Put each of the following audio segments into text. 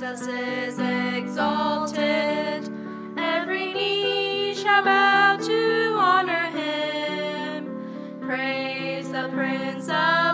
Jesus is exalted. Every knee shall bow to honor him. Praise the Prince of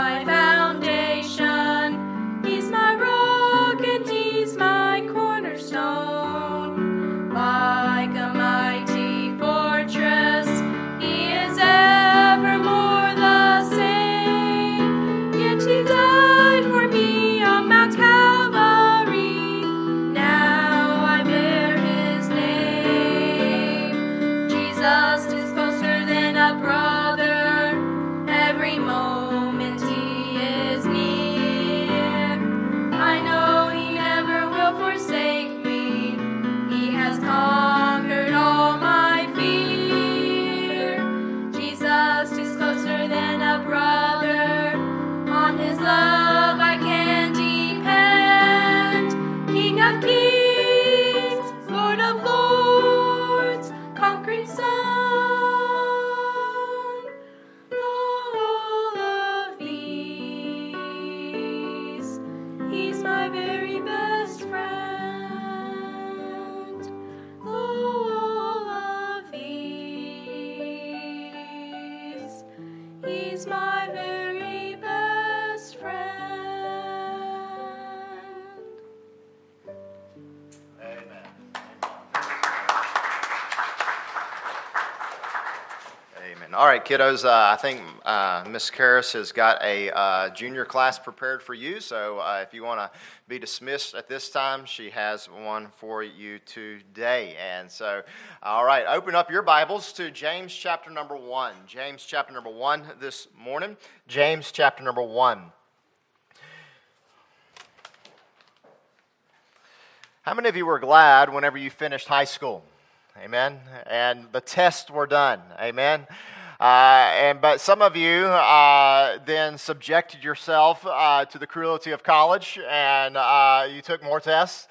He kiddos. Uh, I think uh, Miss Karras has got a uh, junior class prepared for you. So uh, if you want to be dismissed at this time, she has one for you today. And so, all right, open up your Bibles to James chapter number one. James chapter number one this morning. James chapter number one. How many of you were glad whenever you finished high school? Amen. And the tests were done. Amen. Uh, and but some of you uh, then subjected yourself uh, to the cruelty of college, and uh, you took more tests.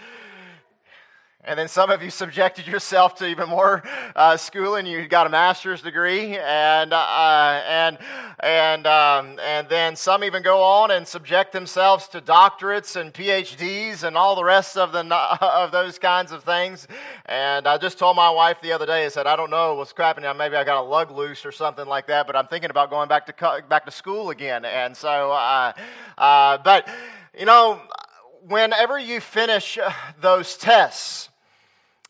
And then some of you subjected yourself to even more uh, schooling. You got a master's degree, and uh, and and um, and then some even go on and subject themselves to doctorates and PhDs and all the rest of the of those kinds of things. And I just told my wife the other day, I said, I don't know what's happening. Maybe I got a lug loose or something like that. But I'm thinking about going back to back to school again. And so, uh, uh, but you know, whenever you finish those tests.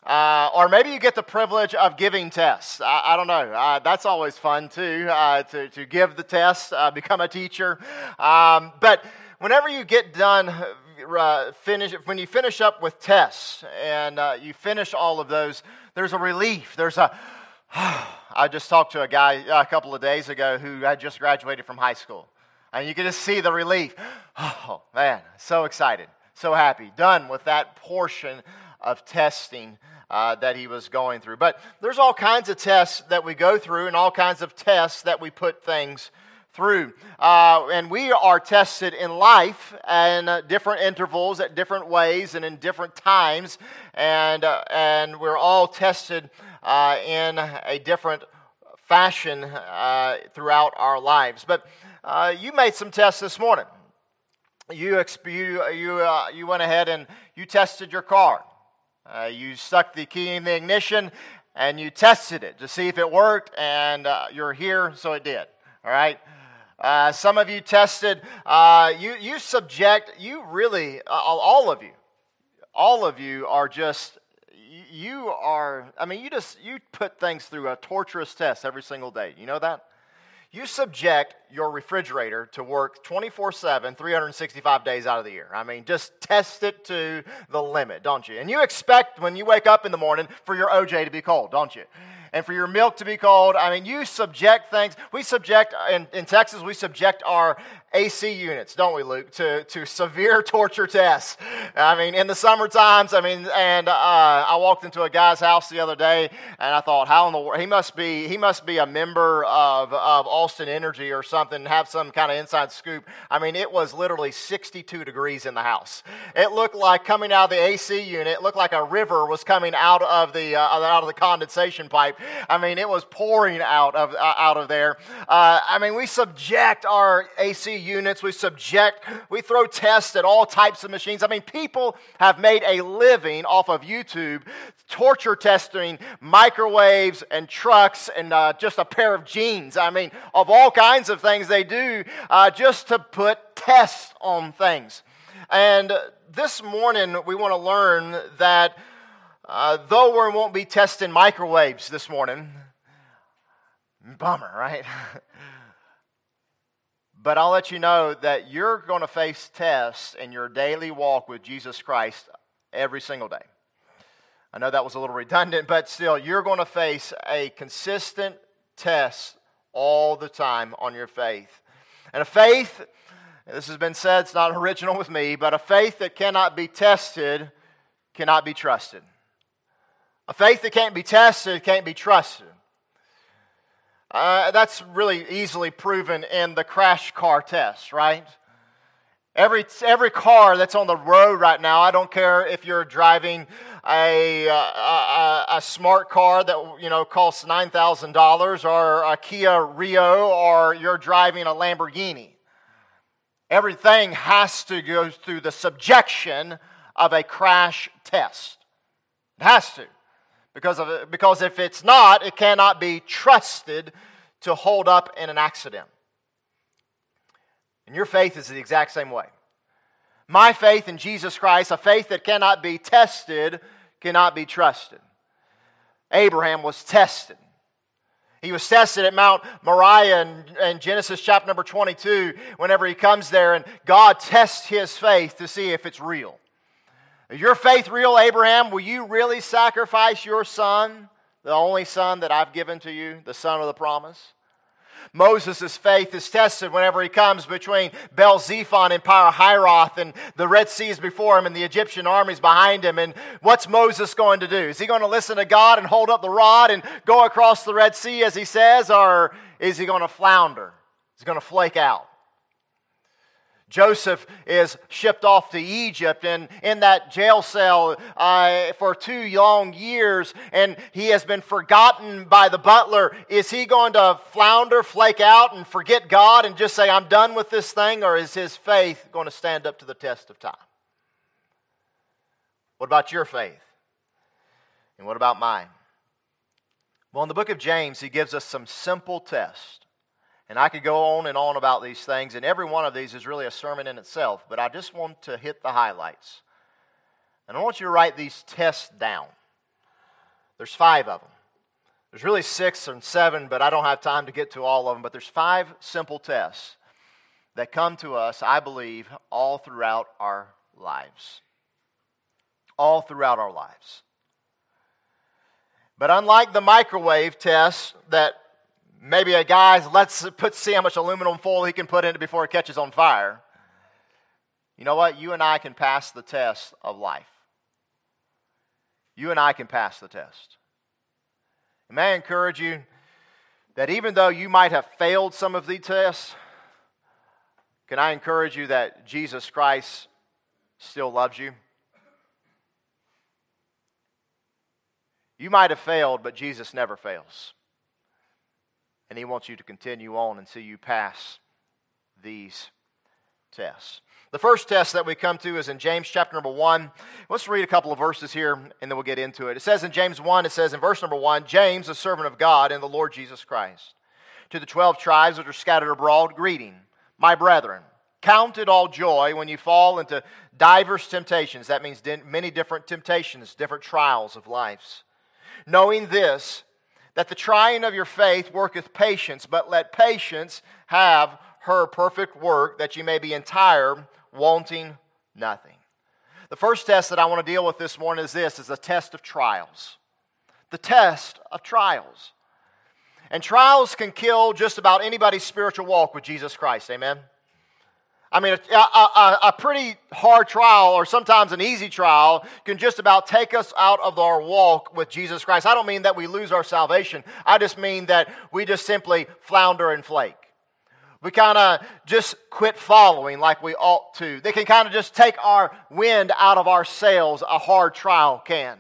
Uh, or maybe you get the privilege of giving tests. I, I don't know. Uh, that's always fun too, uh, to, to give the test, uh, become a teacher. Um, but whenever you get done, uh, finish, when you finish up with tests and uh, you finish all of those, there's a relief. There's a, I just talked to a guy a couple of days ago who had just graduated from high school. And you can just see the relief. Oh, man, so excited, so happy. Done with that portion of testing uh, that he was going through. But there's all kinds of tests that we go through and all kinds of tests that we put things through. Uh, and we are tested in life in uh, different intervals, at different ways, and in different times. And, uh, and we're all tested uh, in a different fashion uh, throughout our lives. But uh, you made some tests this morning. You, you, you, you went ahead and you tested your car. Uh, you stuck the key in the ignition and you tested it to see if it worked, and uh, you're here, so it did. All right? Uh, some of you tested, uh, you, you subject, you really, uh, all of you, all of you are just, you are, I mean, you just, you put things through a torturous test every single day. You know that? You subject your refrigerator to work 24 7, 365 days out of the year. I mean, just test it to the limit, don't you? And you expect when you wake up in the morning for your OJ to be cold, don't you? And for your milk to be cold. I mean, you subject things. We subject, in, in Texas, we subject our AC units, don't we, Luke, to, to severe torture tests. I mean, in the summer times, I mean, and uh, I walked into a guy's house the other day, and I thought, how in the world, he must be, he must be a member of, of Austin Energy or something, have some kind of inside scoop. I mean, it was literally 62 degrees in the house. It looked like coming out of the AC unit, it looked like a river was coming out of the, uh, out of the condensation pipe. I mean, it was pouring out of, uh, out of there. Uh, I mean, we subject our AC units, we subject, we throw tests at all types of machines. I mean, people have made a living off of YouTube torture testing microwaves and trucks and uh, just a pair of jeans. I mean, of all kinds of things they do uh, just to put tests on things. And this morning, we want to learn that uh, though we won't be testing microwaves this morning, bummer, right? But I'll let you know that you're going to face tests in your daily walk with Jesus Christ every single day. I know that was a little redundant, but still, you're going to face a consistent test all the time on your faith. And a faith, this has been said, it's not original with me, but a faith that cannot be tested cannot be trusted. A faith that can't be tested can't be trusted. Uh, that's really easily proven in the crash car test, right? Every, every car that's on the road right now, I don't care if you're driving a, a, a smart car that you know costs $9,000 or a Kia Rio or you're driving a Lamborghini. Everything has to go through the subjection of a crash test. It has to. Because, of because if it's not, it cannot be trusted to hold up in an accident. And your faith is the exact same way. My faith in Jesus Christ, a faith that cannot be tested, cannot be trusted. Abraham was tested. He was tested at Mount Moriah in, in, Genesis chapter number 22 whenever he comes there, and God tests his faith to see if it's real. Is your faith real, Abraham? Will you really sacrifice your son, the only son that I've given to you, the son of the promise? Moses' faith is tested whenever he comes between Baal Zephon and Pi-hahiroth, and the Red Sea is before him, and the Egyptian armies behind him. And what's Moses going to do? Is he going to listen to God and hold up the rod and go across the Red Sea as he says, or is he going to flounder? Is he going to flake out? Joseph is shipped off to Egypt and in that jail cell uh, for two long years, and he has been forgotten by the butler. Is he going to flounder, flake out, and forget God and just say, I'm done with this thing, or is his faith going to stand up to the test of time? What about your faith? And what about mine? Well, in the book of James, he gives us some simple tests and I could go on and on about these things, and every one of these is really a sermon in itself, but I just want to hit the highlights. And I want you to write these tests down. There's five of them. There's really six and seven, but I don't have time to get to all of them. But there's five simple tests that come to us, I believe, all throughout our lives. All throughout our lives. But unlike the microwave test that Maybe a guy's, let's put, see how much aluminum foil he can put in it before it catches on fire. You know what? You and I can pass the test of life. You and I can pass the test. And may I encourage you that even though you might have failed some of the tests, can I encourage you that Jesus Christ still loves you? You might have failed, but Jesus never fails. And He wants you to continue on until you pass these tests. The first test that we come to is in James chapter number 1. Let's read a couple of verses here and then we'll get into it. It says in James 1, it says in verse number 1 James, a servant of God and the Lord Jesus Christ, to the 12 tribes which are scattered abroad, greeting, my brethren. Count it all joy when you fall into diverse temptations. That means many different temptations, different trials of lives. Knowing this, that the trying of your faith worketh patience, but let patience have her perfect work, that you may be entire, wanting nothing. The first test that I want to deal with this morning is this is the test of trials. The test of trials. And trials can kill just about anybody's spiritual walk with Jesus Christ. Amen. I mean, a, a, a, pretty hard trial, or sometimes an easy trial, can just about take us out of our walk with Jesus Christ. I don't mean that we lose our salvation. I just mean that we just simply flounder and flake. We kind of just quit following like we ought to. They can kind of just take our wind out of our sails, a hard trial can.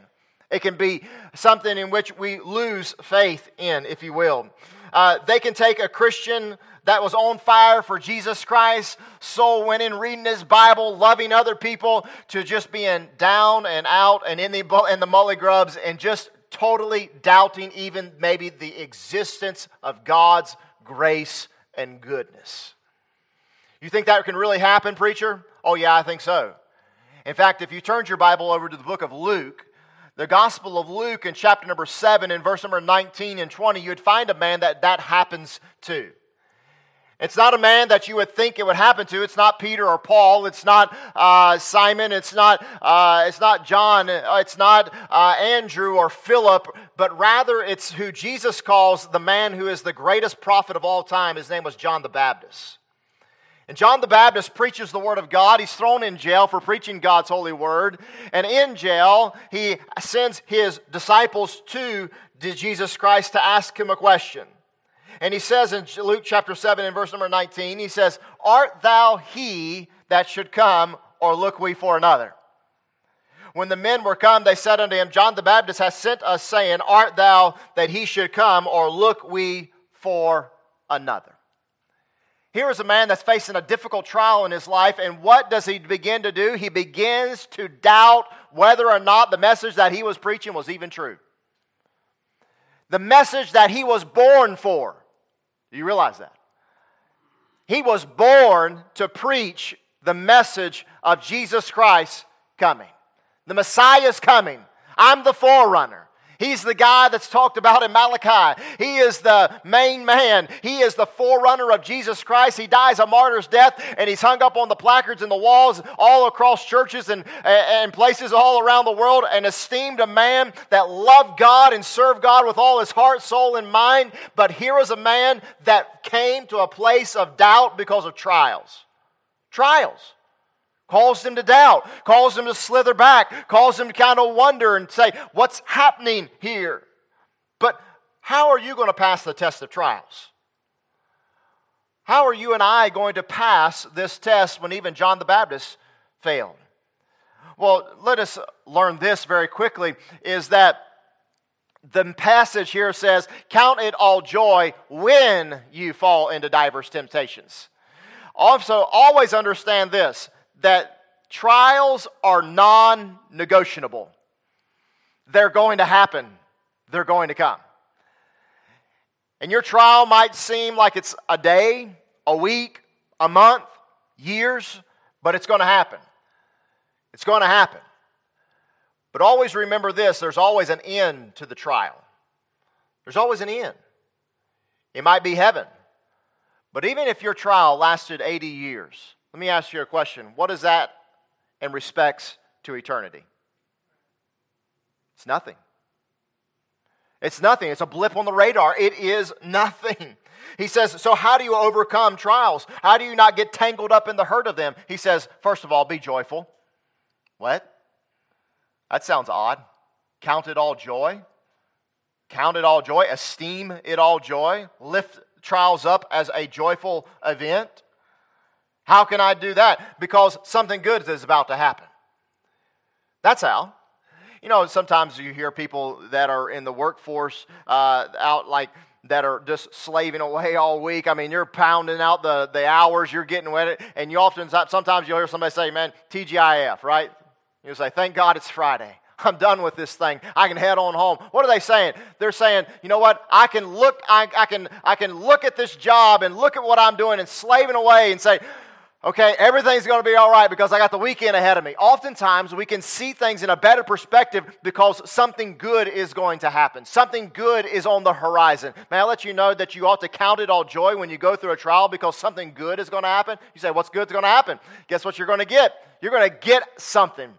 It can be something in which we lose faith in, if you will. Uh, they can take a Christian that was on fire for Jesus Christ, soul winning, reading his Bible, loving other people, to just being down and out and in the, in the mully grubs and just totally doubting even maybe the existence of God's grace and goodness. You think that can really happen, preacher? Oh, yeah, I think so. In fact, if you turned your Bible over to the book of Luke, the Gospel of Luke in chapter number 7 in verse number 19 and 20, you'd find a man that that happens to. It's not a man that you would think it would happen to. It's not Peter or Paul. It's not uh, Simon. It's not, uh, it's not John. It's not uh, Andrew or Philip, but rather it's who Jesus calls the man who is the greatest prophet of all time. His name was John the Baptist. And John the Baptist preaches the word of God. He's thrown in jail for preaching God's holy word. And in jail, he sends his disciples to Jesus Christ to ask him a question. And he says in Luke chapter 7 and verse number 19, he says, Art thou he that should come, or look we for another? When the men were come, they said unto him, John the Baptist hath sent us, saying, Art thou that he should come, or look we for another? Here is a man that's facing a difficult trial in his life, and what does he begin to do? He begins to doubt whether or not the message that he was preaching was even true. The message that he was born for. Do you realize that? He was born to preach the message of Jesus Christ coming. The Messiah is coming. I'm the forerunner. He's the guy that's talked about in Malachi. He is the main man. He is the forerunner of Jesus Christ. He dies a martyr's death and he's hung up on the placards in the walls all across churches and, and places all around the world and esteemed a man that loved God and served God with all his heart, soul, and mind. But here is a man that came to a place of doubt because of trials. Trials caused them to doubt, caused them to slither back, caused them to kind of wonder and say, What's happening here? But how are you going to pass the test of trials? How are you and I going to pass this test when even John the Baptist failed? Well, let us learn this very quickly is that the passage here says, Count it all joy when you fall into diverse temptations. Also, always understand this that trials are non negotiable. They're going to happen, they're going to come. And your trial might seem like it's a day, a week, a month, years, but it's going to happen. It's going to happen. But always remember this there's always an end to the trial. There's always an end. It might be heaven. But even if your trial lasted 80 years, let me ask you a question. What is that in respects to eternity? It's nothing. It's nothing. It's a blip on the radar. It is nothing. He says, So, how do you overcome trials? How do you not get tangled up in the hurt of them? He says, First of all, be joyful. What? That sounds odd. Count it all joy. Count it all joy. Esteem it all joy. Lift trials up as a joyful event. How can I do that? Because something good is about to happen. That's how. You know, sometimes you hear people that are in the workforce uh, out like that are just slaving away all week. I mean, you're pounding out the, the hours, you're getting with it, and you often, sometimes you'll hear somebody say, man, TGIF, right? You say, thank God it's Friday. I'm done with this thing. I can head on home. What are they saying? They're saying, you know what? I can look, I, I, can, I can look at this job and look at what I'm doing and slaving away and say, okay, everything's going to be all right because I got the weekend ahead of me. Oftentimes, we can see things in a better perspective because something good is going to happen. Something good is on the horizon. May I let you know that you ought to count it all joy when you go through a trial because something good is going to happen? You say, what's good's going to happen? Guess what you're going to get? You're going to get something.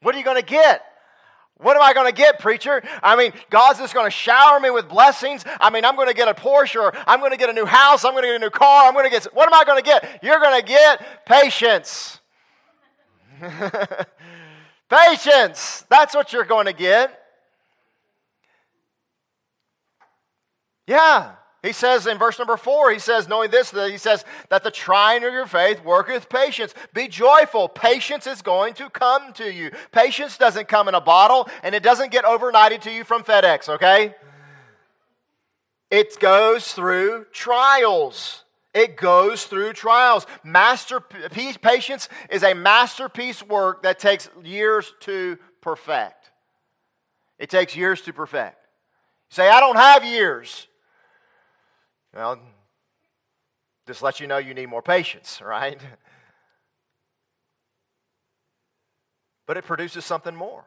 What are you going to get? What am I going to get, preacher? I mean, God's just going to shower me with blessings. I mean, I'm going to get a Porsche or I'm going to get a new house. I'm going to get a new car. I'm going to get, what am I going to get? You're going to get patience. patience. That's what you're going to get. Yeah. He says in verse number four, he says, knowing this, that he says that the trying of your faith worketh patience. Be joyful. Patience is going to come to you. Patience doesn't come in a bottle and it doesn't get overnighted to you from FedEx, okay? It goes through trials. It goes through trials. Masterpiece, patience is a masterpiece work that takes years to perfect. It takes years to perfect. You say, I don't have years. Well, just let you know you need more patience, right? But it produces something more.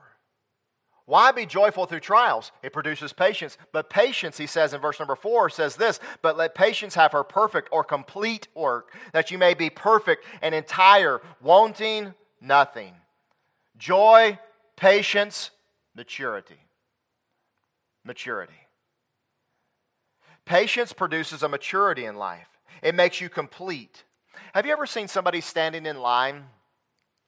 Why be joyful through trials? It produces patience. But patience, he says in verse number four, says this But let patience have her perfect or complete work, that you may be perfect and entire, wanting nothing. Joy, patience, maturity. Maturity. Patience produces a maturity in life, it makes you complete. Have you ever seen somebody standing in line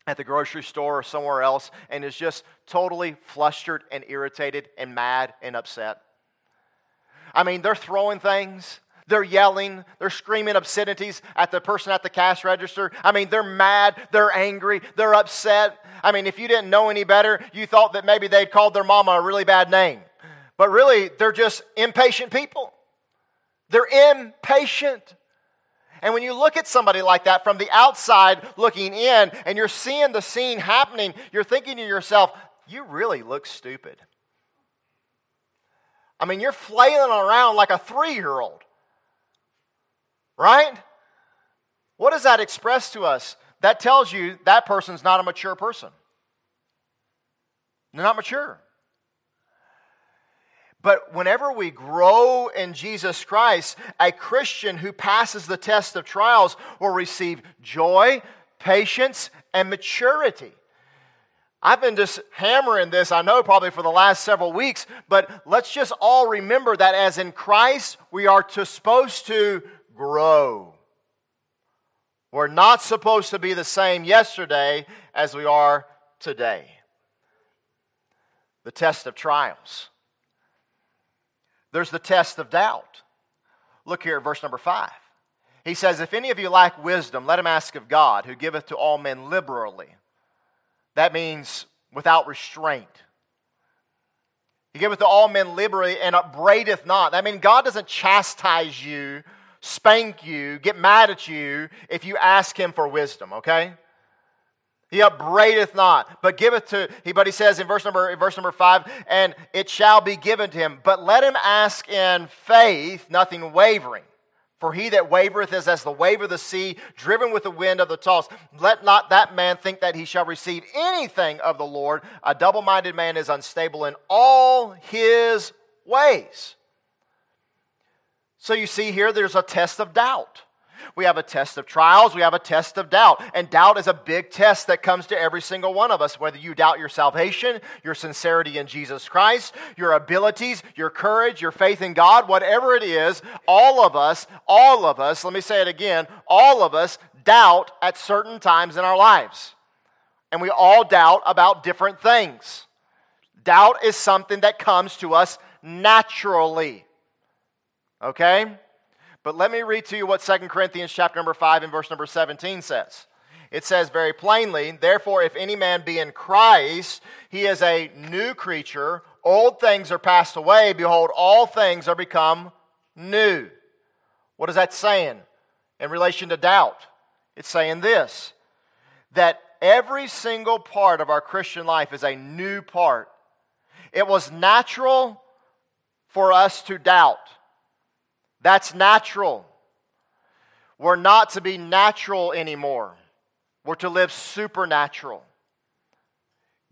at the grocery store or somewhere else and is just totally flustered and irritated and mad and upset? I mean, they're throwing things. They're yelling, they're screaming obscenities at the person at the cash register. I mean, they're mad, they're angry, they're upset. I mean, if you didn't know any better, you thought that maybe they'd called their mama a really bad name. But really, they're just impatient people. They're impatient. And when you look at somebody like that from the outside looking in and you're seeing the scene happening, you're thinking to yourself, you really look stupid. I mean, you're flailing around like a three year old. Right? What does that express to us? That tells you that person's not a mature person. They're not mature. But whenever we grow in Jesus Christ, a Christian who passes the test of trials will receive joy, patience, and maturity. I've been just hammering this, I know, probably for the last several weeks, but let's just all remember that as in Christ, we are to, supposed to grow. We're not supposed to be the same yesterday as we are today. The test of trials. There's the test of doubt. Look here at verse number five. He says, If any of you lack wisdom, let him ask of God, who giveth to all men liberally. That means without restraint. He giveth to all men liberally and upbraideth not. That means God doesn't chastise you, spank you, get mad at you if you ask him for wisdom, okay? He upbraideth not, but giveth to he. But he says in verse number verse number five, and it shall be given to him. But let him ask in faith, nothing wavering. For he that wavereth is as the wave of the sea, driven with the wind of the toss. Let not that man think that he shall receive anything of the Lord. A double minded man is unstable in all his ways. So you see here, there's a test of doubt. We have a test of trials, we have a test of doubt. And doubt is a big test that comes to every single one of us, whether you doubt your salvation, your sincerity in Jesus Christ, your abilities, your courage, your faith in God, whatever it is, all of us, all of us, let me say it again, all of us doubt at certain times in our lives. And we all doubt about different things. Doubt is something that comes to us naturally. Okay? But let me read to you what 2 Corinthians chapter number 5 and verse number 17 says. It says very plainly, therefore, if any man be in Christ, he is a new creature. Old things are passed away. Behold, all things are become new. What is that saying in relation to doubt? It's saying this that every single part of our Christian life is a new part. It was natural for us to doubt. That's natural. We're not to be natural anymore. We're to live supernatural.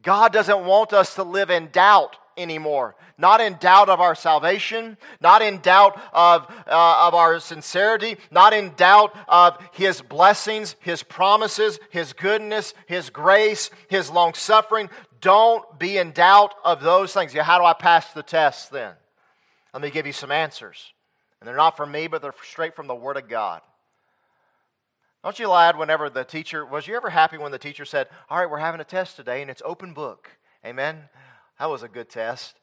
God doesn't want us to live in doubt anymore. Not in doubt of our salvation, not in doubt of, uh, of our sincerity, not in doubt of His blessings, His promises, His goodness, His grace, His long suffering. Don't be in doubt of those things. Yeah, How do I pass the test then? Let me give you some answers. And they're not from me, but they're straight from the Word of God. Don't you glad whenever the teacher, was you ever happy when the teacher said, All right, we're having a test today and it's open book? Amen? That was a good test.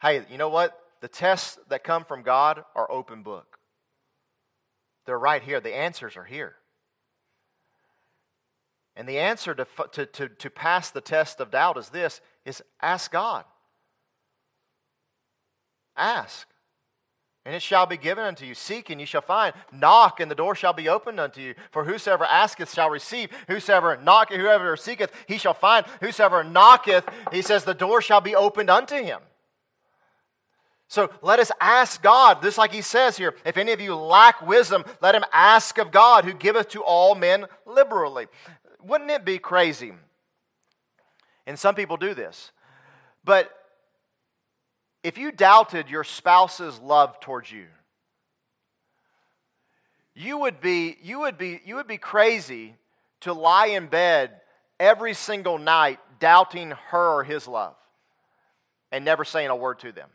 Hey, you know what? The tests that come from God are open book. They're right here. The answers are here. And the answer to, to, to, to pass the test of doubt is this is ask God. Ask and it shall be given unto you. Seek, and you shall find. Knock, and the door shall be opened unto you. For whosoever asketh shall receive. Whosoever knocketh, whoever seeketh, he shall find. Whosoever knocketh, he says, the door shall be opened unto him. So let us ask God, just like he says here, if any of you lack wisdom, let him ask of God, who giveth to all men liberally. Wouldn't it be crazy? And some people do this. But if you doubted your spouse's love towards you, you would be, you would be, you would be crazy to lie in bed every single night doubting her or his love and never saying a word to them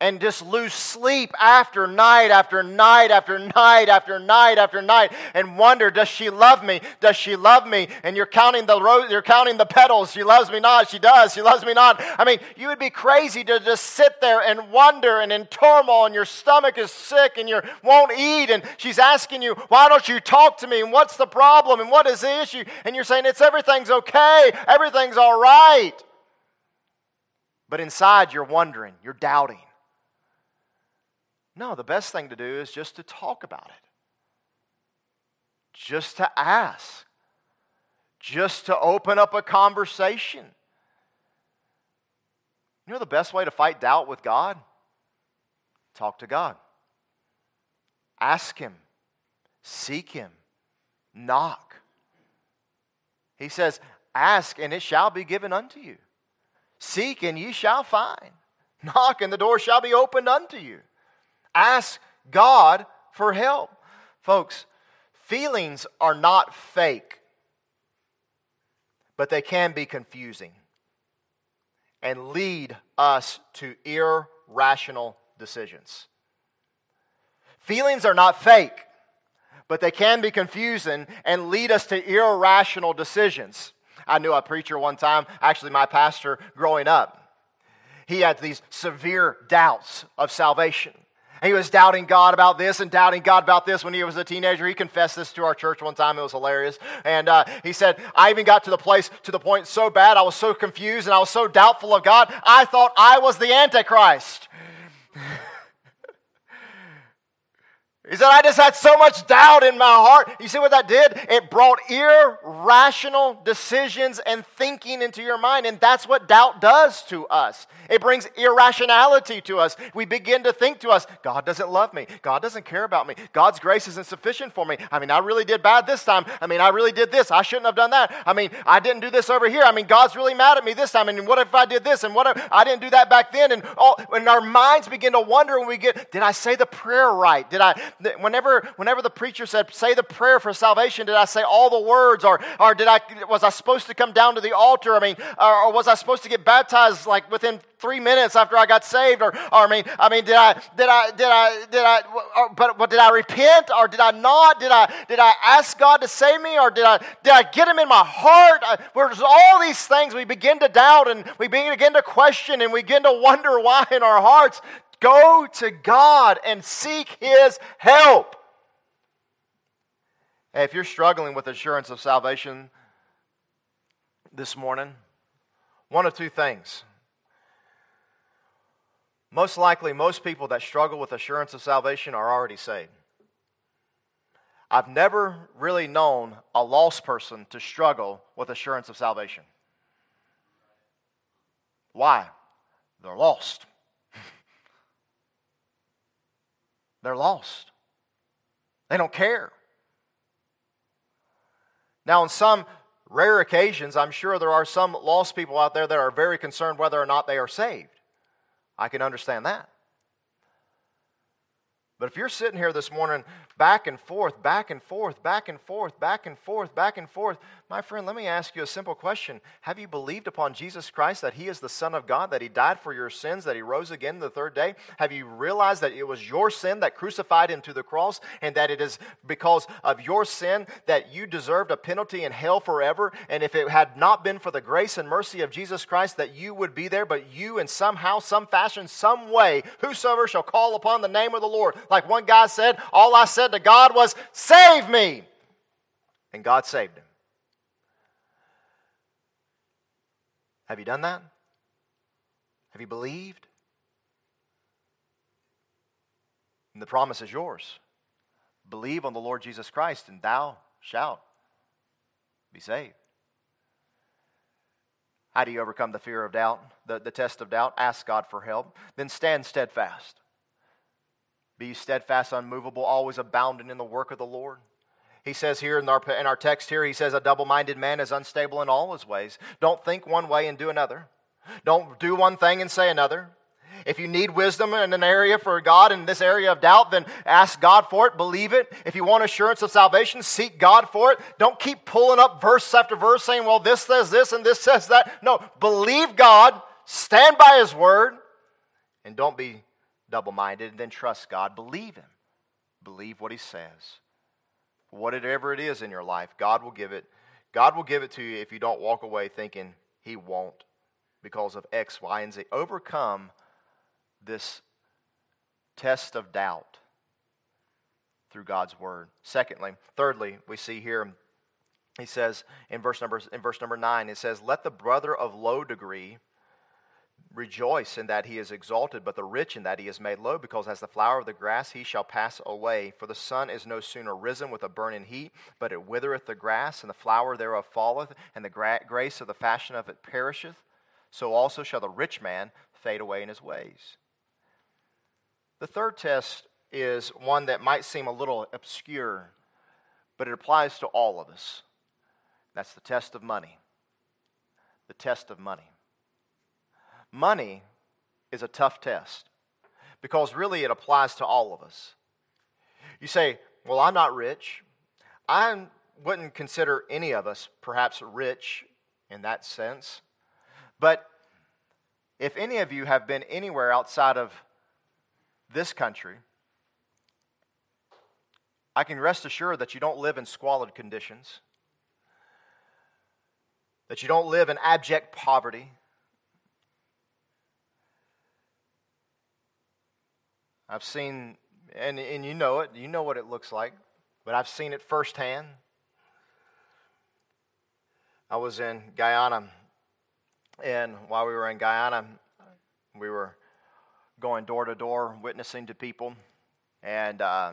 and just lose sleep after night after night after night after night after night and wonder does she love me? Does she love me? And you're counting the rose you're counting the petals. She loves me not. She does. She loves me not. I mean you would be crazy to just sit there and wonder and in turmoil and your stomach is sick and you won't eat and she's asking you why don't you talk to me? And what's the problem? And what is the issue? And you're saying it's everything's okay. Everything's all right. But inside you're wondering. You're doubting no, the best thing to do is just to talk about it, just to ask, just to open up a conversation. You know the best way to fight doubt with God? Talk to God. Ask Him. Seek Him. Knock. He says, Ask and it shall be given unto you. Seek and ye shall find. Knock and the door shall be opened unto you. Ask God for help. Folks, feelings are not fake, but they can be confusing and lead us to irrational decisions. Feelings are not fake, but they can be confusing and lead us to irrational decisions. I knew a preacher one time, actually, my pastor growing up. He had these severe doubts of salvation. He was doubting God about this and doubting God about this when he was a teenager. He confessed this to our church one time. It was hilarious. And uh, he said, I even got to the place, to the point so bad, I was so confused and I was so doubtful of God, I thought I was the Antichrist. He said, I just had so much doubt in my heart. You see what that did? It brought irrational decisions and thinking into your mind. And that's what doubt does to us. It brings irrationality to us. We begin to think to us, God doesn't love me. God doesn't care about me. God's grace isn't sufficient for me. I mean, I really did bad this time. I mean, I really did this. I shouldn't have done that. I mean, I didn't do this over here. I mean, God's really mad at me this time. And what if I did this? And what if I didn't do that back then? And all, and our minds begin to wonder when we get, did I say the prayer right? Did I, whenever, whenever the preacher said, say the prayer for salvation, did I say all the words? Or, or did I, was I supposed to come down to the altar? I mean, or, or was I supposed to get baptized like within three minutes after I got saved? Or, or I mean, I mean, did I, did I, did I, did I, or, but, did I repent or did I not? Did I, did I ask God to save me or did I, did I get Him in my heart? I, there's all these things we begin to doubt and we begin to question and we begin to wonder why in our hearts. Go to God and seek His help. Hey, if you're struggling with assurance of salvation this morning, one of two things. most likely most people that struggle with assurance of salvation are already saved. I've never really known a lost person to struggle with assurance of salvation. Why? They're lost. They're lost. They don't care. Now, on some rare occasions, I'm sure there are some lost people out there that are very concerned whether or not they are saved. I can understand that. But if you're sitting here this morning back and forth, back and forth, back and forth, back and forth, back and forth, my friend, let me ask you a simple question. Have you believed upon Jesus Christ that He is the Son of God, that He died for your sins, that He rose again the third day? Have you realized that it was your sin that crucified Him to the cross, and that it is because of your sin that you deserved a penalty in hell forever? And if it had not been for the grace and mercy of Jesus Christ, that you would be there, but you, in somehow, some fashion, some way, whosoever shall call upon the name of the Lord, like one guy said, all I said to God was, Save me! And God saved him. Have you done that? Have you believed? And the promise is yours. Believe on the Lord Jesus Christ, and thou shalt be saved. How do you overcome the fear of doubt, the, the test of doubt? Ask God for help. Then stand steadfast. Be steadfast, unmovable, always abounding in the work of the Lord. He says here in our, in our text here, he says, a double minded man is unstable in all his ways. Don't think one way and do another. Don't do one thing and say another. If you need wisdom in an area for God in this area of doubt, then ask God for it, believe it. If you want assurance of salvation, seek God for it. Don't keep pulling up verse after verse saying, well, this says this and this says that. No, believe God, stand by His word, and don't be double minded, and then trust God. Believe Him. Believe what He says. Whatever it is in your life, God will give it. God will give it to you if you don't walk away thinking He won't because of X, Y, and Z. Overcome this test of doubt through God's word. Secondly, thirdly, we see here he says in verse number in verse number 9 it says let the brother of low degree Rejoice in that he is exalted, but the rich in that he is made low, because as the flower of the grass he shall pass away. For the sun is no sooner risen with a burning heat, but it withereth the grass, and the flower thereof falleth, and the gra- grace of the fashion of it perisheth. So also shall the rich man fade away in his ways. The third test is one that might seem a little obscure, but it applies to all of us. That's the test of money. The test of money. Money is a tough test because really it applies to all of us. You say, Well, I'm not rich. I wouldn't consider any of us perhaps rich in that sense. But if any of you have been anywhere outside of this country, I can rest assured that you don't live in squalid conditions, that you don't live in abject poverty, I've seen, and, and you know it, you know what it looks like, but I've seen it firsthand. I was in Guyana, and while we were in Guyana, we were going door to door, witnessing to people, and uh,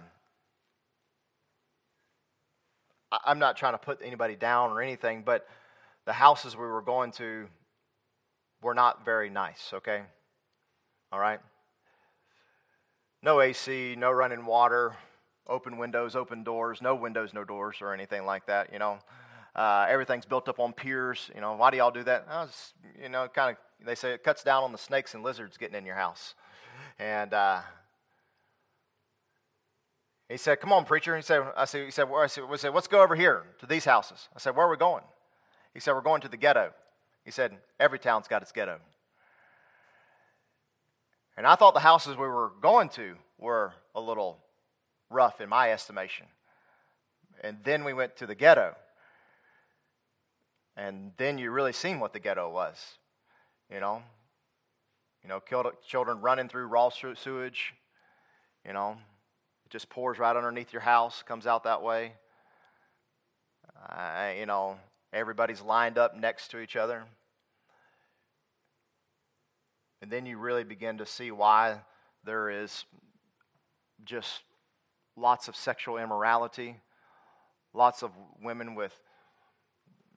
I'm not trying to put anybody down or anything, but the houses we were going to were not very nice, okay? All right? No AC, no running water, open windows, open doors, no windows, no doors, or anything like that, you know. Uh, everything's built up on piers. You know, why do y'all do that? Oh, you know, kind of, they say it cuts down on the snakes and lizards getting in your house. And uh, he said, Come on, preacher. He said, I said, he said, I said, we said, let's go over here to these houses. I said, Where are we going? He said, We're going to the ghetto. He said, Every town's got its ghetto. And I thought the houses we were going to were a little rough in my estimation. And then we went to the ghetto. And then you really seen what the ghetto was. You know? You know, children running through raw sewage. You know, it just pours right underneath your house, comes out that way. Uh, you know, everybody's lined up next to each other. And then you really begin to see why there is just lots of sexual immorality, lots of women with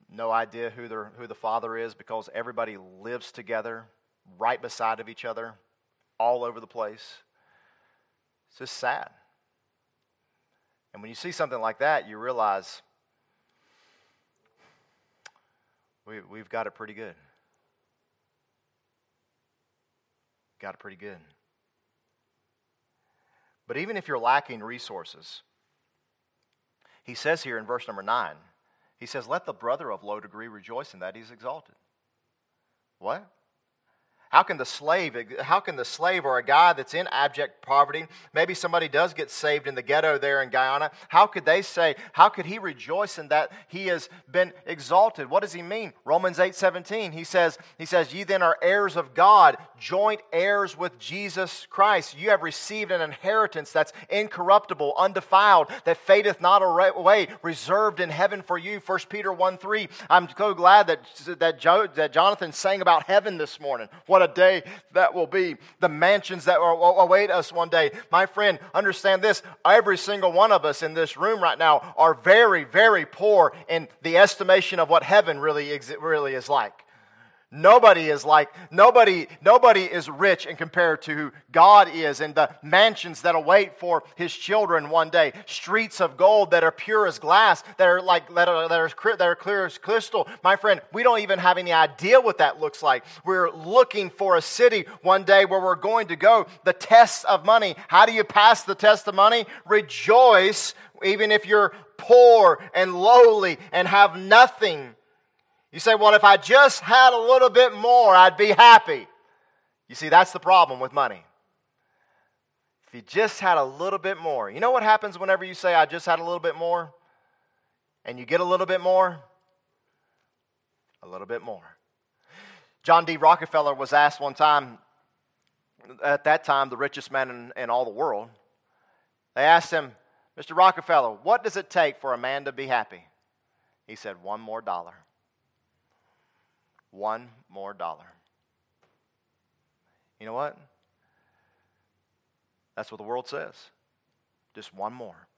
no idea who, who the father is because everybody lives together right beside of each other all over the place. It's just sad. And when you see something like that, you realize we, we've got it pretty good. Got it pretty good. But even if you're lacking resources, he says here in verse number 9, he says, Let the brother of low degree rejoice in that he's exalted. What? How can the slave, how can the slave or a guy that's in abject poverty, maybe somebody does get saved in the ghetto there in Guyana, how could they say, how could he rejoice in that he has been exalted? What does he mean? Romans 8 17, he says, he says, Ye then are heirs of God, joint heirs with Jesus Christ. You have received an inheritance that's incorruptible, undefiled, that fadeth not away, reserved in heaven for you. 1 Peter 1 3. I'm so glad that, that, jo, that Jonathan sang about heaven this morning. What what a day that will be. The mansions that will await us one day. My friend, understand this. Every single one of us in this room right now are very, very poor in the estimation of what heaven really, really is like. Nobody is like, nobody, nobody is rich in compared to who God is and the mansions that await for his children one day. Streets of gold that are pure as glass, that are like, that are, that are, that are clear as crystal. My friend, we don't even have any idea what that looks like. We're looking for a city one day where we're going to go. The test of money. How do you pass the test of money? Rejoice even if you're poor and lowly and have nothing you say, well, if I just had a little bit more, I'd be happy. You see, that's the problem with money. If you just had a little bit more. You know what happens whenever you say, I just had a little bit more? And you get a little bit more? A little bit more. John D. Rockefeller was asked one time, at that time, the richest man in, in all the world. They asked him, Mr. Rockefeller, what does it take for a man to be happy? He said, one more dollar one more dollar. You know what? That's what the world says. Just one more.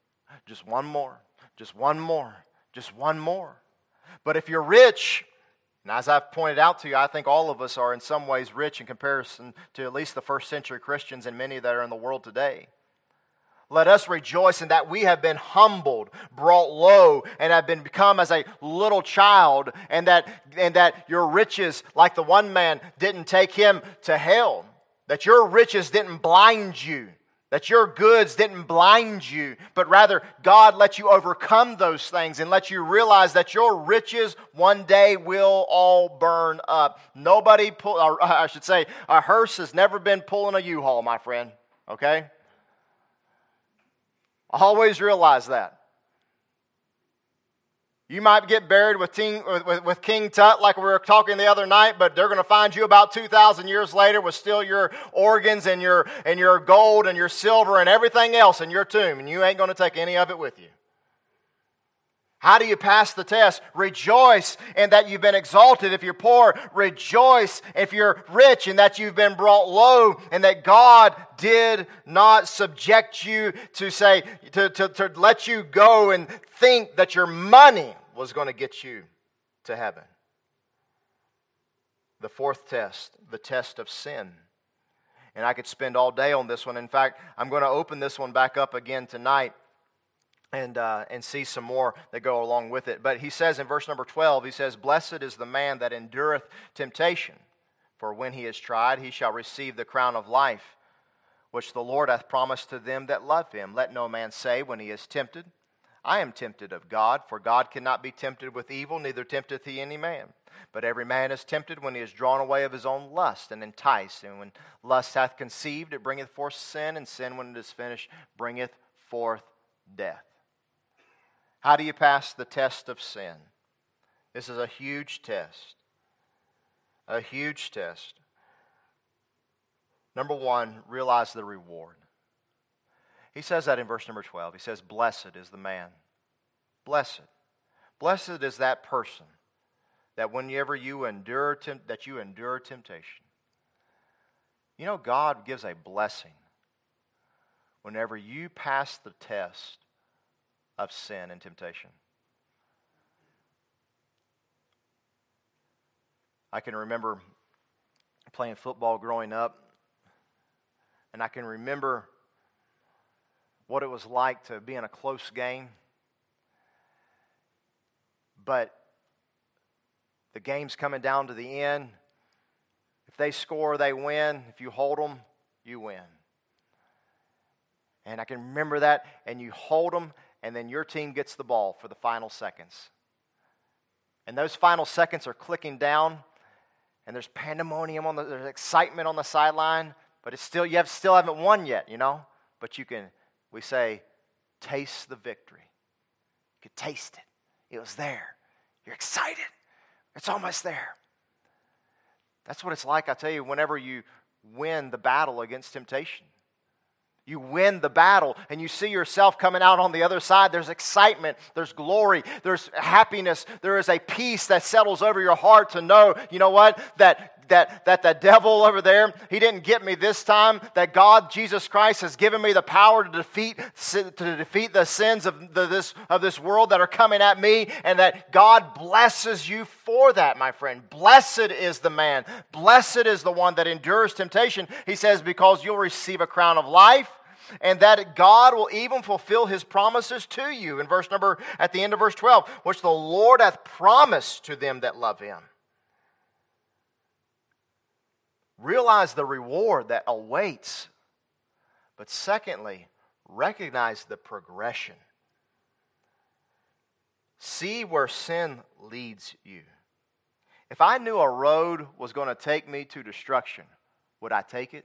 Just one more. Just one more. Just one more. But if you're rich, and as I've pointed out to you, I think all of us are in some ways rich in comparison to at least the first century Christians and many that are in the world today. Let us rejoice in that we have been humbled, brought low, and have been become as a little child, and that, and that your riches, like the one man, didn't take him to hell. That your riches didn't blind you. That your goods didn't blind you, but rather God let you overcome those things and let you realize that your riches one day will all burn up. Nobody pull, I should say, a hearse has never been pulling a U-Haul, my friend. Okay? Always realize that. You might get buried with, King, with, with, King Tut like we were talking the other night, but they're going to find you about 2,000 years later with still your organs and your, and your gold and your silver and everything else in your tomb, and you ain't going to take any of it with you. How do you pass the test? Rejoice in that you've been exalted if you're poor. Rejoice if you're rich and that you've been brought low and that God did not subject you to say, to, to, to let you go and think that your money was going to get you to heaven. The fourth test, the test of sin. And I could spend all day on this one. In fact, I'm going to open this one back up again tonight and, uh, and see some more that go along with it. But he says in verse number 12, he says, Blessed is the man that endureth temptation, for when he is tried, he shall receive the crown of life, which the Lord hath promised to them that love him. Let no man say when he is tempted, I am tempted of God, for God cannot be tempted with evil, neither tempteth he any man. But every man is tempted when he is drawn away of his own lust and enticed. And when lust hath conceived, it bringeth forth sin, and sin, when it is finished, bringeth forth death. How do you pass the test of sin? This is a huge test. A huge test. Number one, realize the reward. He says that in verse number 12. He says, Blessed is the man. Blessed. Blessed is that person that whenever you endure temp- that you endure temptation. You know, God gives a blessing whenever you pass the test of sin and temptation. I can remember playing football growing up, and I can remember what it was like to be in a close game. But the game's coming down to the end. If they score, they win. If you hold them, you win. And I can remember that, and you hold them, and then your team gets the ball for the final seconds. And those final seconds are clicking down, and there's pandemonium on the there's excitement on the sideline, but it's still you have still haven't won yet, you know. But you can we say, taste the victory. You could taste it. It was there. You're excited. It's almost there. That's what it's like, I tell you, whenever you win the battle against temptation. You win the battle and you see yourself coming out on the other side. There's excitement, there's glory, there's happiness, there is a peace that settles over your heart to know, you know what, that that, that the devil over there, he didn't get me this time, that God, Jesus Christ, has given me the power to defeat, to defeat the sins of, the, this, of this world that are coming at me, and that God blesses you for that, my friend. Blessed is the man, blessed is the one that endures temptation. He says, because you'll receive a crown of life and that God will even fulfill his promises to you. In verse number, at the end of verse 12, which the Lord hath promised to them that love him. Realize the reward that awaits. But secondly, recognize the progression. See where sin leads you. If I knew a road was going to take me to destruction, would I take it?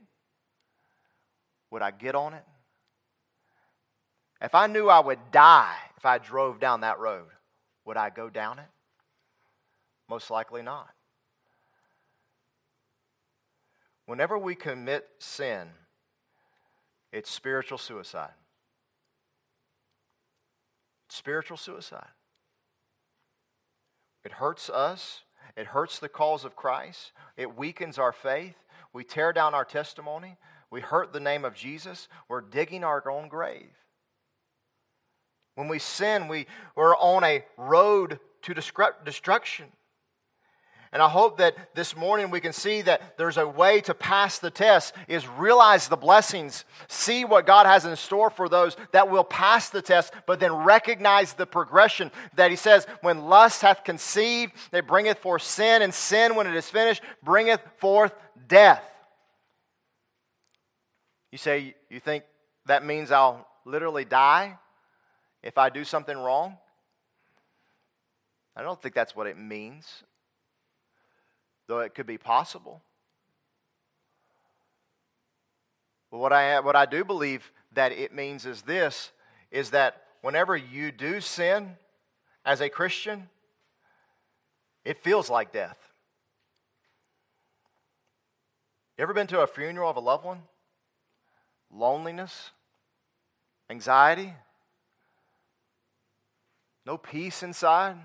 Would I get on it? If I knew I would die if I drove down that road, would I go down it? Most likely not. Whenever we commit sin, it's spiritual suicide. Spiritual suicide. It hurts us. It hurts the cause of Christ. It weakens our faith. We tear down our testimony. We hurt the name of Jesus. We're digging our own grave. When we sin, we, we're on a road to destruction. And I hope that this morning we can see that there's a way to pass the test is realize the blessings, see what God has in store for those that will pass the test, but then recognize the progression that he says, when lust hath conceived, it bringeth forth sin, and sin, when it is finished, bringeth forth death. You say, you think that means I'll literally die if I do something wrong? I don't think that's what it means though it could be possible. But what I, what I do believe that it means is this is that whenever you do sin as a Christian, it feels like death. You ever been to a funeral of a loved one? Loneliness, anxiety, no peace inside.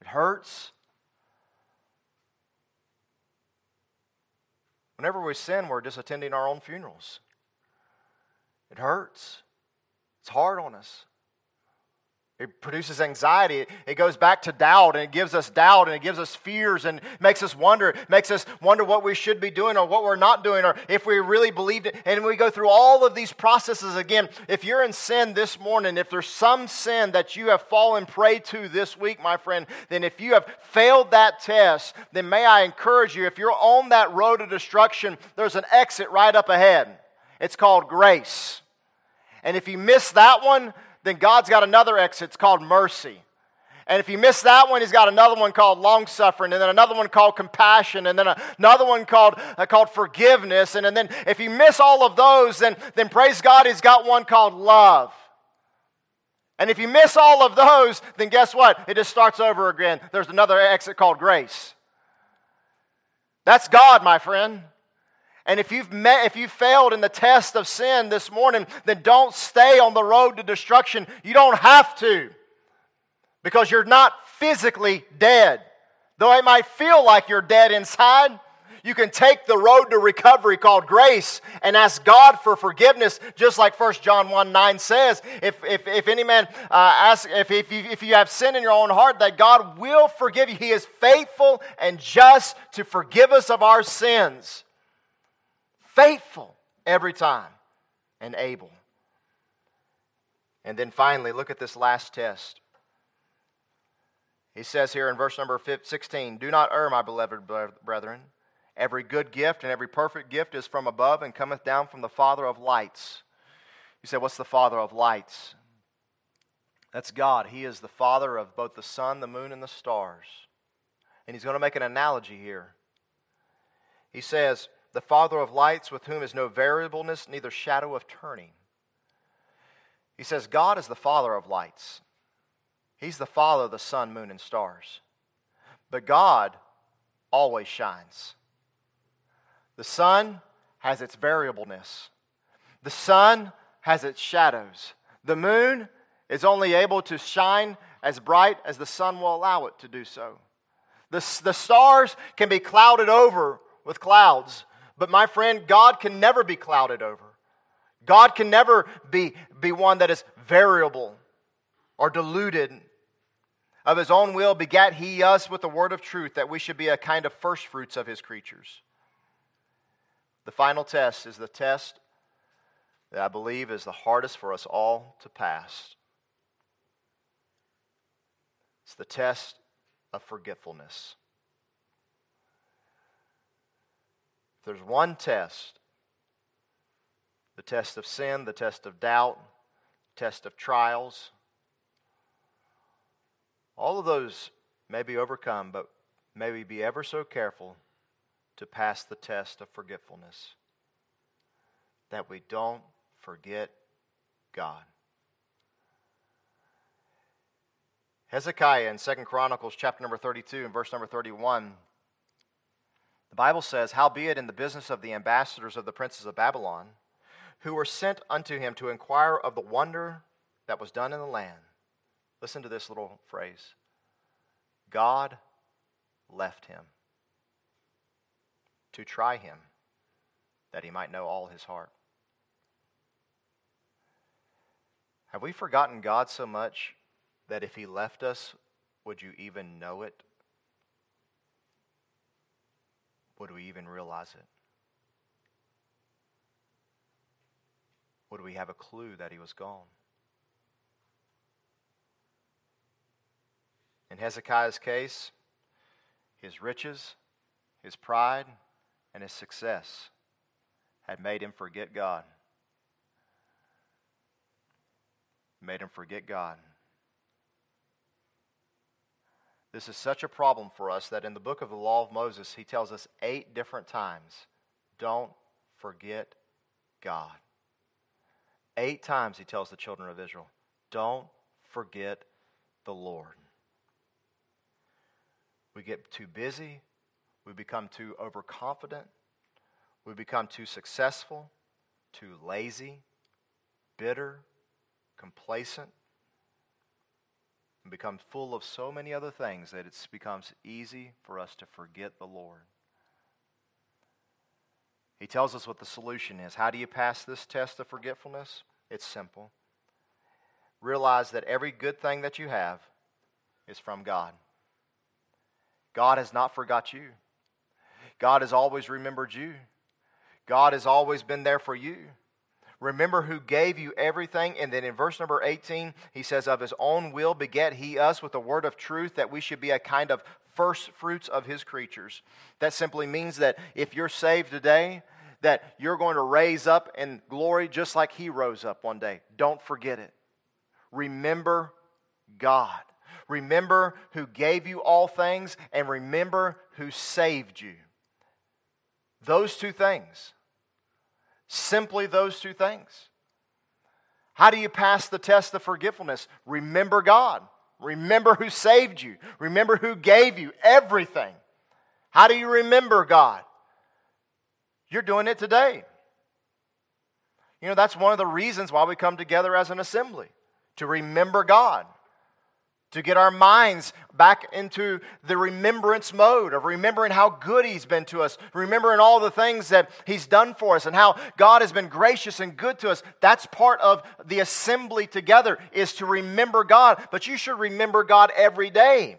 It hurts. Whenever we sin, we're just attending our own funerals. It hurts, it's hard on us. It produces anxiety. It goes back to doubt and it gives us doubt and it gives us fears and makes us wonder, makes us wonder what we should be doing or what we're not doing or if we really believed it. And we go through all of these processes again. If you're in sin this morning, if there's some sin that you have fallen prey to this week, my friend, then if you have failed that test, then may I encourage you, if you're on that road to destruction, there's an exit right up ahead. It's called grace. And if you miss that one, then God's got another exit. It's called mercy. And if you miss that one, he's got another one called long suffering, and then another one called compassion, and then another one called, uh, called forgiveness. And, and then if you miss all of those, then, then praise God, he's got one called love. And if you miss all of those, then guess what? It just starts over again. There's another exit called grace. That's God, my friend. And if you've met, if you failed in the test of sin this morning, then don't stay on the road to destruction. You don't have to. Because you're not physically dead. Though it might feel like you're dead inside, You can take the road to recovery called grace and ask God for forgiveness, just like 1 John 1 9 says. If, if, if any man uh, asks, if, if, you, if you have sin in your own heart, that God will forgive you. He is faithful and just to forgive us of our sins. Faithful every time and able. And then finally, look at this last test. He says here in verse number 16 Do not err, my beloved brethren. Every good gift and every perfect gift is from above and cometh down from the Father of lights. You say, What's the Father of lights? That's God. He is the Father of both the sun, the moon, and the stars. And he's going to make an analogy here. He says, The Father of lights, with whom is no variableness, neither shadow of turning. He says, God is the Father of lights. He's the Father of the sun, moon, and stars. But God always shines. The sun has its variableness, the sun has its shadows. The moon is only able to shine as bright as the sun will allow it to do so. The, the stars can be clouded over with clouds, but my friend, God can never be clouded over. God can never be, be one that is variable or deluded. Of his own will begat he us with the word of truth, that we should be a kind of firstfruits of his creatures. The final test is the test that I believe is the hardest for us all to pass. It's the test of forgetfulness. If there's one test the test of sin, the test of doubt, test of trials. All of those may be overcome, but may we be ever so careful to pass the test of forgetfulness. That we don't forget God. Hezekiah in Second Chronicles chapter number 32 and verse number 31, the Bible says, Howbeit in the business of the ambassadors of the princes of Babylon, who were sent unto him to inquire of the wonder that was done in the land. Listen to this little phrase God left him to try him that he might know all his heart. Have we forgotten God so much that if he left us, would you even know it? Would we even realize it? Would we have a clue that he was gone? In Hezekiah's case, his riches, his pride, and his success had made him forget God. Made him forget God. This is such a problem for us that in the book of the Law of Moses, he tells us eight different times don't forget God. Eight times he tells the children of Israel, don't forget the Lord. We get too busy, we become too overconfident, we become too successful, too lazy, bitter, complacent, and become full of so many other things that it becomes easy for us to forget the Lord. He tells us what the solution is. How do you pass this test of forgetfulness? It's simple. Realize that every good thing that you have is from God. God has not forgot you. God has always remembered you. God has always been there for you. Remember who gave you everything. And then in verse number 18, he says, Of his own will beget he us with the word of truth, that we should be a kind of first fruits of his creatures. That simply means that if you're saved today, that you're going to raise up in glory just like he rose up one day. Don't forget it. Remember God. Remember who gave you all things, and remember who saved you. Those two things. Simply those two things. How do you pass the test of forgetfulness? Remember God. Remember who saved you. Remember who gave you everything. How do you remember God? You're doing it today. You know, that's one of the reasons why we come together as an assembly to remember God. To get our minds back into the remembrance mode of remembering how good He's been to us, remembering all the things that He's done for us, and how God has been gracious and good to us. That's part of the assembly together, is to remember God. But you should remember God every day.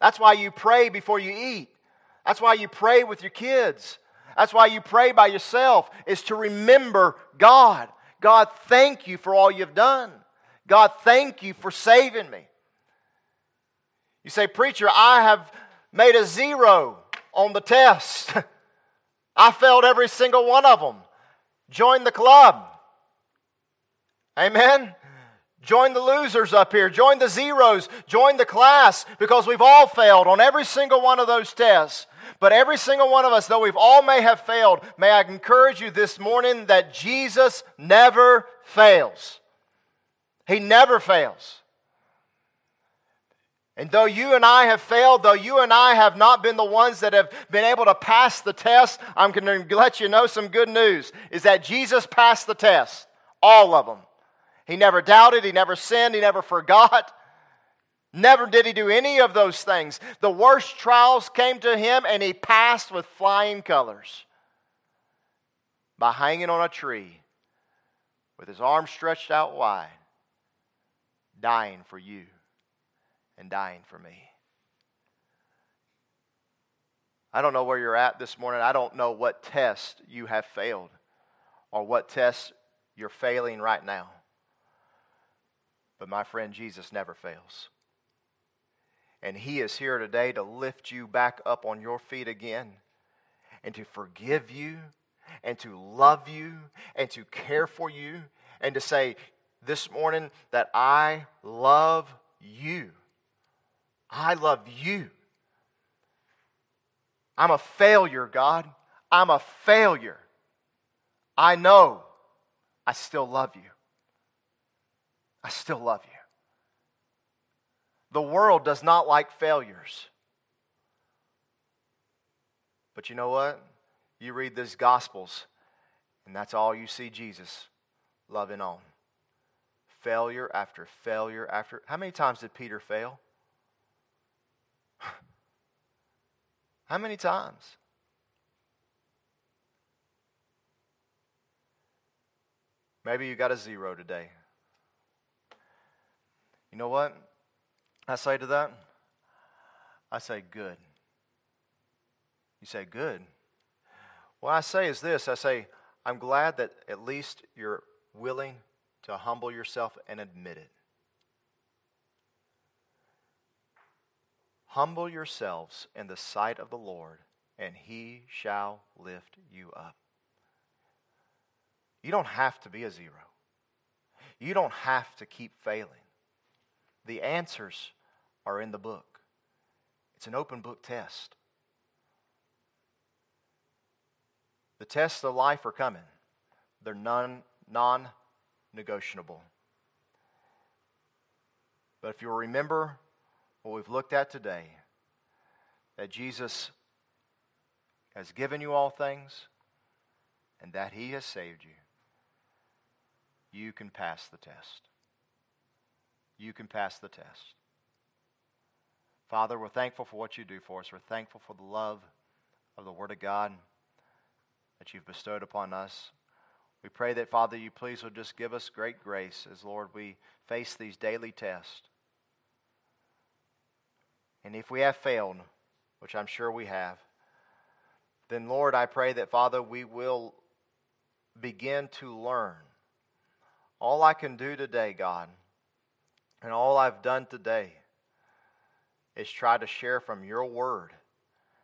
That's why you pray before you eat. That's why you pray with your kids. That's why you pray by yourself, is to remember God. God, thank you for all you've done. God, thank you for saving me. You say, Preacher, I have made a zero on the test. I failed every single one of them. Join the club. Amen. Join the losers up here. Join the zeros. Join the class because we've all failed on every single one of those tests. But every single one of us, though we've all may have failed, may I encourage you this morning that Jesus never fails. He never fails. And though you and I have failed, though you and I have not been the ones that have been able to pass the test, I'm going to let you know some good news is that Jesus passed the test, all of them. He never doubted, he never sinned, he never forgot. Never did he do any of those things. The worst trials came to him and he passed with flying colors by hanging on a tree with his arms stretched out wide, dying for you and dying for me. I don't know where you're at this morning. I don't know what test you have failed or what test you're failing right now. But my friend, Jesus never fails. And He is here today to lift you back up on your feet again and to forgive you and to love you and to care for you and to say this morning that I love you. I love you. I'm a failure, God. I'm a failure. I know I still love you. I still love you. The world does not like failures. But you know what? You read these Gospels, and that's all you see Jesus loving on. Failure after failure after. How many times did Peter fail? How many times? Maybe you got a zero today. You know what I say to that? I say, good. You say, good. What I say is this I say, I'm glad that at least you're willing to humble yourself and admit it. Humble yourselves in the sight of the Lord, and he shall lift you up. You don't have to be a zero. You don't have to keep failing. The answers are in the book, it's an open book test. The tests of life are coming, they're non negotiable. But if you'll remember what we've looked at today that Jesus has given you all things and that he has saved you, you can pass the test. You can pass the test. Father, we're thankful for what you do for us. We're thankful for the love of the Word of God that you've bestowed upon us. We pray that, Father, you please will just give us great grace as, Lord, we face these daily tests. And if we have failed, which I'm sure we have, then, Lord, I pray that, Father, we will begin to learn. All I can do today, God, and all I've done today is try to share from your word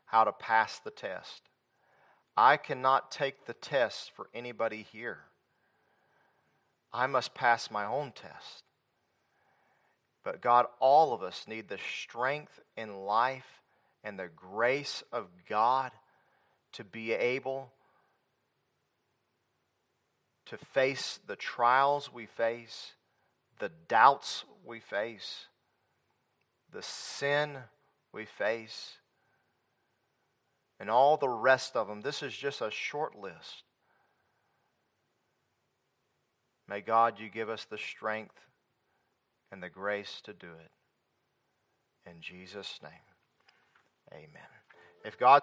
how to pass the test. I cannot take the test for anybody here. I must pass my own test. But God, all of us need the strength in life and the grace of God to be able to face the trials we face, the doubts we face, the sin we face, and all the rest of them. This is just a short list. May God, you give us the strength and the grace to do it. In Jesus' name, amen. If God